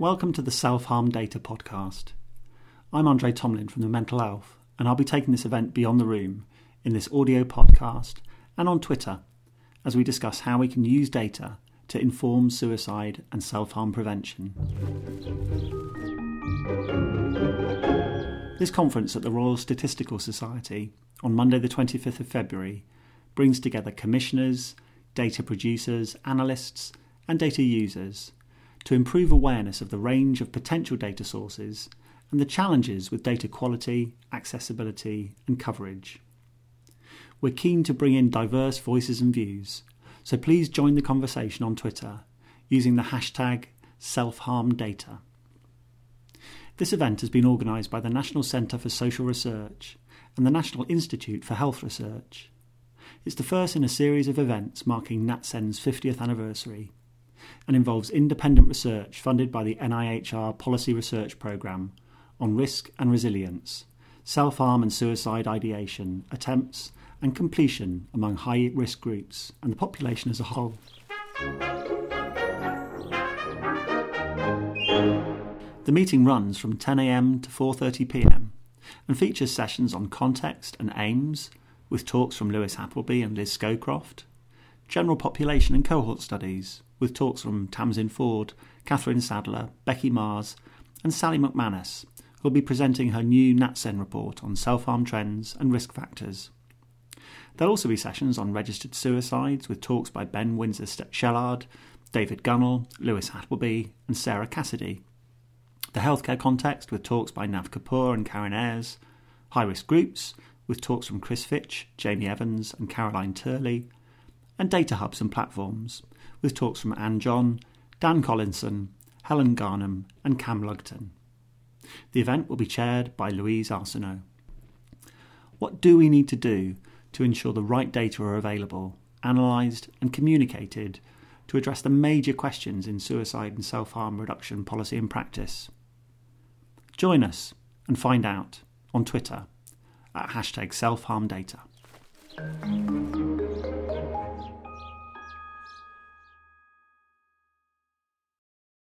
Welcome to the Self Harm Data Podcast. I'm Andre Tomlin from the Mental Elf, and I'll be taking this event beyond the room in this audio podcast and on Twitter as we discuss how we can use data to inform suicide and self harm prevention. This conference at the Royal Statistical Society on Monday, the 25th of February, brings together commissioners, data producers, analysts, and data users to improve awareness of the range of potential data sources and the challenges with data quality, accessibility, and coverage. We're keen to bring in diverse voices and views, so please join the conversation on Twitter using the hashtag selfharmdata. This event has been organised by the National Centre for Social Research and the National Institute for Health Research. It's the first in a series of events marking NatCen's 50th anniversary and involves independent research funded by the NIHR Policy Research Programme on risk and resilience, self harm and suicide ideation, attempts, and completion among high risk groups and the population as a whole. The meeting runs from 10am to 4.30pm and features sessions on context and aims, with talks from Lewis Appleby and Liz Scowcroft, general population and cohort studies, with talks from Tamsin Ford, Catherine Sadler, Becky Mars, and Sally McManus, who will be presenting her new NatCen report on self harm trends and risk factors. There'll also be sessions on registered suicides with talks by Ben Windsor Shellard, David Gunnell, Lewis Appleby, and Sarah Cassidy. The healthcare context with talks by Nav Kapur and Karen Ayres. High risk groups with talks from Chris Fitch, Jamie Evans, and Caroline Turley. And data hubs and platforms with talks from Anne John, Dan Collinson, Helen Garnham, and Cam Lugton. The event will be chaired by Louise Arseneault. What do we need to do to ensure the right data are available, analysed, and communicated to address the major questions in suicide and self harm reduction policy and practice? Join us and find out on Twitter at hashtag self harm data.